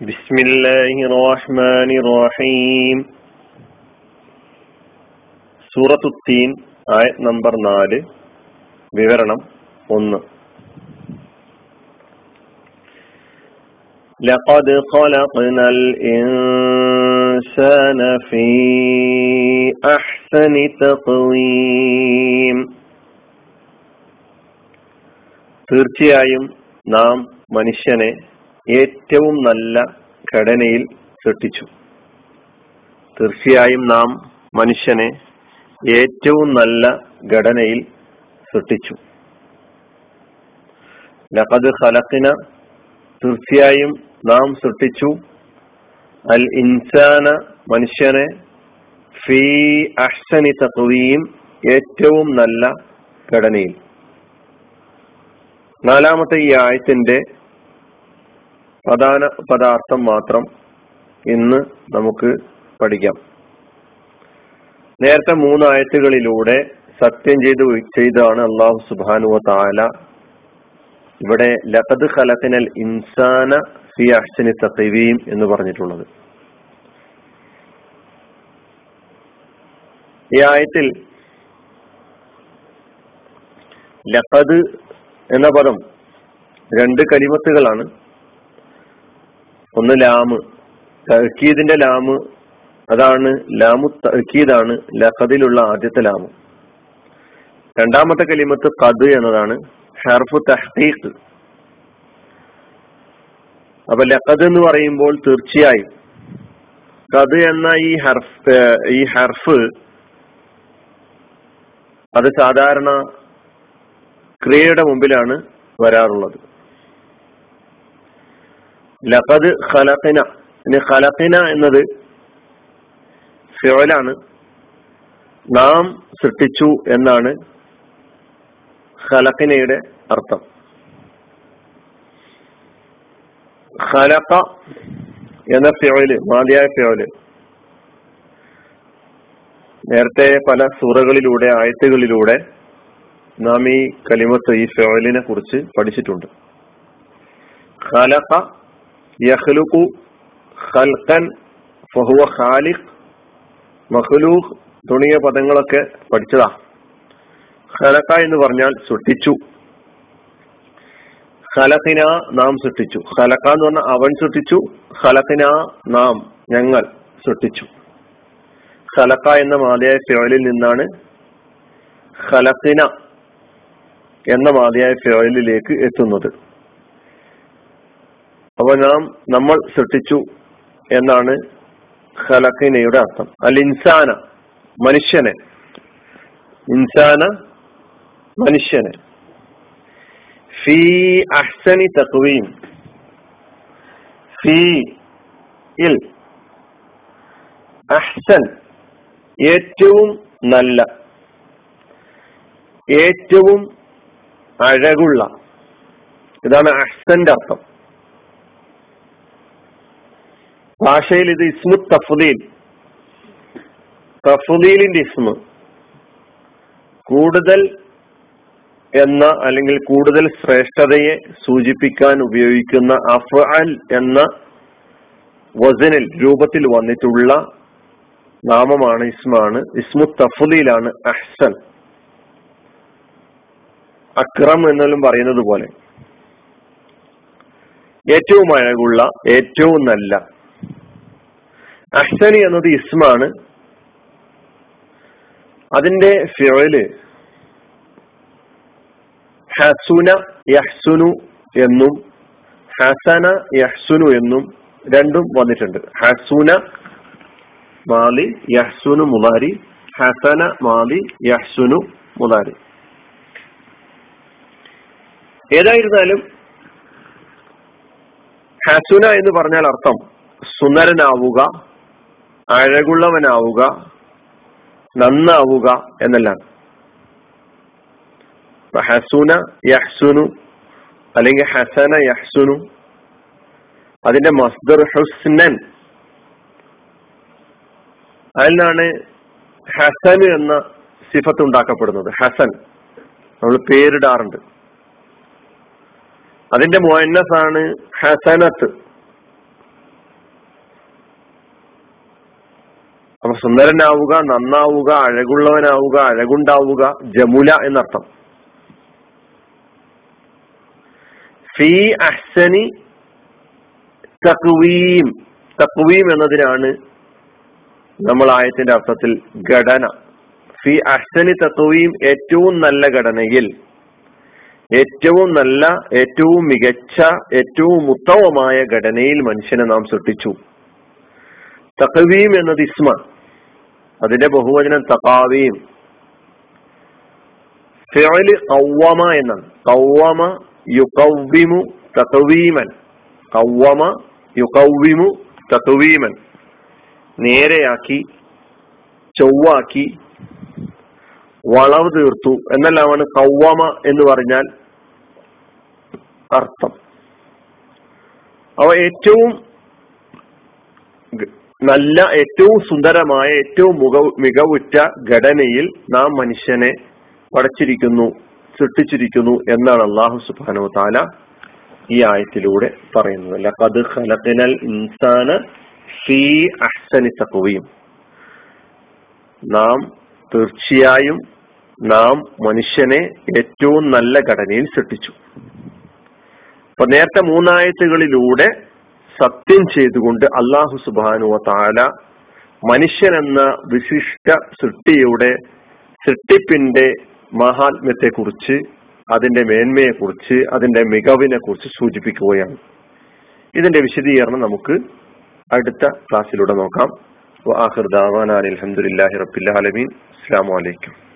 بسم الله الرحمن الرحيم സൂറത്തു തീൻ ആയ നമ്പർ നാല് വിവരണം ഒന്ന് لقد خلقنا الإنسان في أحسن تقويم തീർച്ചയായും നാം മനുഷ്യനെ ഏറ്റവും നല്ല ഘടനയിൽ സൃഷ്ടിച്ചു. തീർച്ചയായും നാം മനുഷ്യനെ ഏറ്റവും നല്ല ഘടനയിൽ സൃഷ്ടിച്ചു. ലഖദ് ഖലഖിന തീർച്ചയായും നാം സൃഷ്ടിച്ചു. അൽ ഇൻസാന മനുഷ്യനെ ഫീ അഹ്സനി തത്വീം ഏറ്റവും നല്ല ഘടനയിൽ. നാലാമത്തെ ഈ ആയത്തിന്റെ പ്രധാന പദാർത്ഥം മാത്രം ഇന്ന് നമുക്ക് പഠിക്കാം. നേരത്തെ മൂന്നായത്തുകളിലൂടെ സത്യം ചെയ്ത് ചെയ്താണ് അള്ളാഹു സുബാനുവ താല ഇവിടെ ലഖദ് ഖലഖിനൽ ഇൻസാന ഫി അഹ്സനി തീം എന്ന് പറഞ്ഞിട്ടുള്ളത്. ഈ ആയത്തിൽ ലഖദ് എന്ന പദം രണ്ട് കലിമത്തുകളാണ് ഒന്ന് ലാമ്. തഹക്കീദിന്റെ ലാമ് അതാണ് ലാമു തഹക്കീദാണ് ലഹദിലുള്ള ആദ്യത്തെ ലാമ്. രണ്ടാമത്തെ കലിമത്ത് കത് എന്നതാണ്. ഹർഫു തഹ്തീഖ്. അപ്പൊ ലഖദ് എന്ന് പറയുമ്പോൾ തീർച്ചയായും കത് എന്ന ഈ ഹർഫ് ഈ ഹർഫ് അത് സാധാരണ ക്രിയയുടെ മുമ്പിലാണ് വരാറുള്ളത്. ലഖദ് ഖലഖിന. ഇനി ഖലഖിന എന്നത് ഫിയോലാണ് നാം സൃഷ്ടിച്ചു എന്നാണ് ഖലഖിനയുടെ അർത്ഥം. ഖലഖ എന്ന ഫിയോൽ മാതിയായ ഫിയോൽ നേരത്തെ പല സൂറകളിലൂടെ ആയത്തുകളിലൂടെ നാം ഈ കലിമത്ത് ഈ ഫിയോലിനെ കുറിച്ച് പഠിച്ചിട്ടുണ്ട്. ഖലഖ യഖ്ലുഖു ഖൽഖൻ ഫഹുവ ഖാലിഖ് മഹ്ലൂഖ് തുടങ്ങിയ പദങ്ങളൊക്കെ പഠിച്ചതാ. ഖലഖ എന്ന് പറഞ്ഞാൽ സൃഷ്ടിച്ചു. ഖലഖിന നാം സൃഷ്ടിച്ചു. ഖലഖ എന്ന് പറഞ്ഞാൽ അവൻ സൃഷ്ടിച്ചു. ഖലഖിന നാം ഞങ്ങൾ സൃഷ്ടിച്ചു. ഖലഖ എന്ന മാതയായ ഫിയോലിൽ നിന്നാണ് ഖലഖിന എന്ന മാതയായ ഫിയോലിലേക്ക് എത്തുന്നത്. അപ്പൊ നാം നമ്മൾ സൃഷ്ടിച്ചു എന്നാണ് ഖലഖിനയുടെ അർത്ഥം. അൽ ഇൻസാന മനുഷ്യനെ. ഇൻസാന മനുഷ്യനെ. ഫീ അഹ്സനി തക്വീം. ഫീ ഇൽ അഹ്സൻ ഏറ്റവും നല്ല ഏറ്റവും അഴകുള്ള. ഇതാണ് അഹ്സന്റെ അർത്ഥം. ഭാഷയിൽ ഇത് ഇസ്മു തഫ്ലീൽ തഫ്ലീലിന്റെ ഇസ്മു. കൂടുതൽ എന്ന അല്ലെങ്കിൽ കൂടുതൽ ശ്രേഷ്ഠതയെ സൂചിപ്പിക്കാൻ ഉപയോഗിക്കുന്ന അഫ്അൽ എന്ന വസനിൽ രൂപത്തിൽ വന്നിട്ടുള്ള നാമമാണ് ഇസ്മാണ്. ഇസ്മു തഫ്ലീലാണ് അഹ്സൻ. അക്രം എന്നാലും പറയുന്നത് പോലെ. ഏറ്റവും അഴകുള്ള ഏറ്റവും നല്ല അഹ്സനി എന്നത് ഇസ്മാണ്. അതിന്റെ ഫിയോൽ ഹസുന യഹ്സുനു എന്നും ഹസന യഹ്സുനു എന്നും രണ്ടും വന്നിട്ടുണ്ട്. ഹസുന മാലി യഹ്സുനു മുലാരി ഹസന മാലി യഹ്സുനു മുലാരി ഏതായിരുന്നാലും ഹസുന എന്ന് പറഞ്ഞാൽ അർത്ഥം സുന്ദരനാവുക അഴകുള്ളവനാവുക നന്നാവുക എന്നെല്ലാം. ഹസുന യഹ്സുനു അല്ലെങ്കിൽ ഹസന യഹ്സുനു. അതിന്റെ മസ്ദർ ഹുസ്നൻ. അതിലാണ് ഹസൻ എന്ന സിഫത്ത് ഉണ്ടാക്കപ്പെടുന്നത് ഹസൻ. നമ്മൾ പേരിടാറുണ്ട്. അതിന്റെ മുഅന്നസ് ആണ് ഹസനത്ത്. അപ്പൊ സുന്ദരനാവുക നന്നാവുക അഴകുള്ളവനാവുക അഴകുണ്ടാവുക ജമുല എന്നർത്ഥം. ഫി അഹ്സനി തക്വീം. തക്വീം എന്നതിനാണ് നമ്മൾ ആയത്തിന്റെ അർത്ഥത്തിൽ ഘടന. ഫി അഹ്സനി തക്വീം ഏറ്റവും നല്ല ഘടനയിൽ ഏറ്റവും നല്ല ഏറ്റവും മികച്ച ഏറ്റവും ഉത്തമമായ ഘടനയിൽ മനുഷ്യനെ നാം സൃഷ്ടിച്ചു. തക്വീം എന്നത് ഇസ്മ. അതിന്റെ ബഹുവചനം തഖാവീം. ഫിഅൽ ഖവ്വമ എന്നാണ്. ഖവ്വമ യുകവ്വിമു തഖവീമൻ ഖവ്വമ യുകവ്വിമു തഖവീമൻ നേരെയാക്കി ചൊവ്വാക്കി വളവ് തീർത്തു എന്നെല്ലാമാണ് കൗവമ എന്ന് പറഞ്ഞാൽ അർത്ഥം. അവ ഏറ്റവും നല്ല ഏറ്റവും സുന്ദരമായ ഏറ്റവും മുഖ മികവുറ്റ ഘടനയിൽ നാം മനുഷ്യനെ പടച്ചിരിക്കുന്നു സൃഷ്ടിച്ചിരിക്കുന്നു എന്നാണ് അള്ളാഹു സുബാനു താല ഈ ആയത്തിലൂടെ പറയുന്നത്. ലഖദ് ഖലഖനൽ ഇൻസാന ഫീ അഹ്സനി തഖ്വീം നാം തീർച്ചയായും നാം മനുഷ്യനെ ഏറ്റവും നല്ല ഘടനയിൽ സൃഷ്ടിച്ചു. അപ്പൊ നേരത്തെ മൂന്നായത്തുകളിലൂടെ സത്യം ചെയ്തുകൊണ്ട് അള്ളാഹു സുബാനുവ താല മനുഷ്യൻ എന്ന വിശിഷ്ട സൃഷ്ടിയുടെ സൃഷ്ടിപ്പിന്റെ മഹാത്മ്യത്തെ കുറിച്ച് അതിന്റെ മേന്മയെ കുറിച്ച് അതിന്റെ മികവിനെ കുറിച്ച് സൂചിപ്പിക്കുകയാണ്. ഇതിന്റെ വിശദീകരണം നമുക്ക് അടുത്ത ക്ലാസ്സിലൂടെ നോക്കാം. അലഹമുല്ലാഹി റബിൻ അസ്സാം വലൈക്കും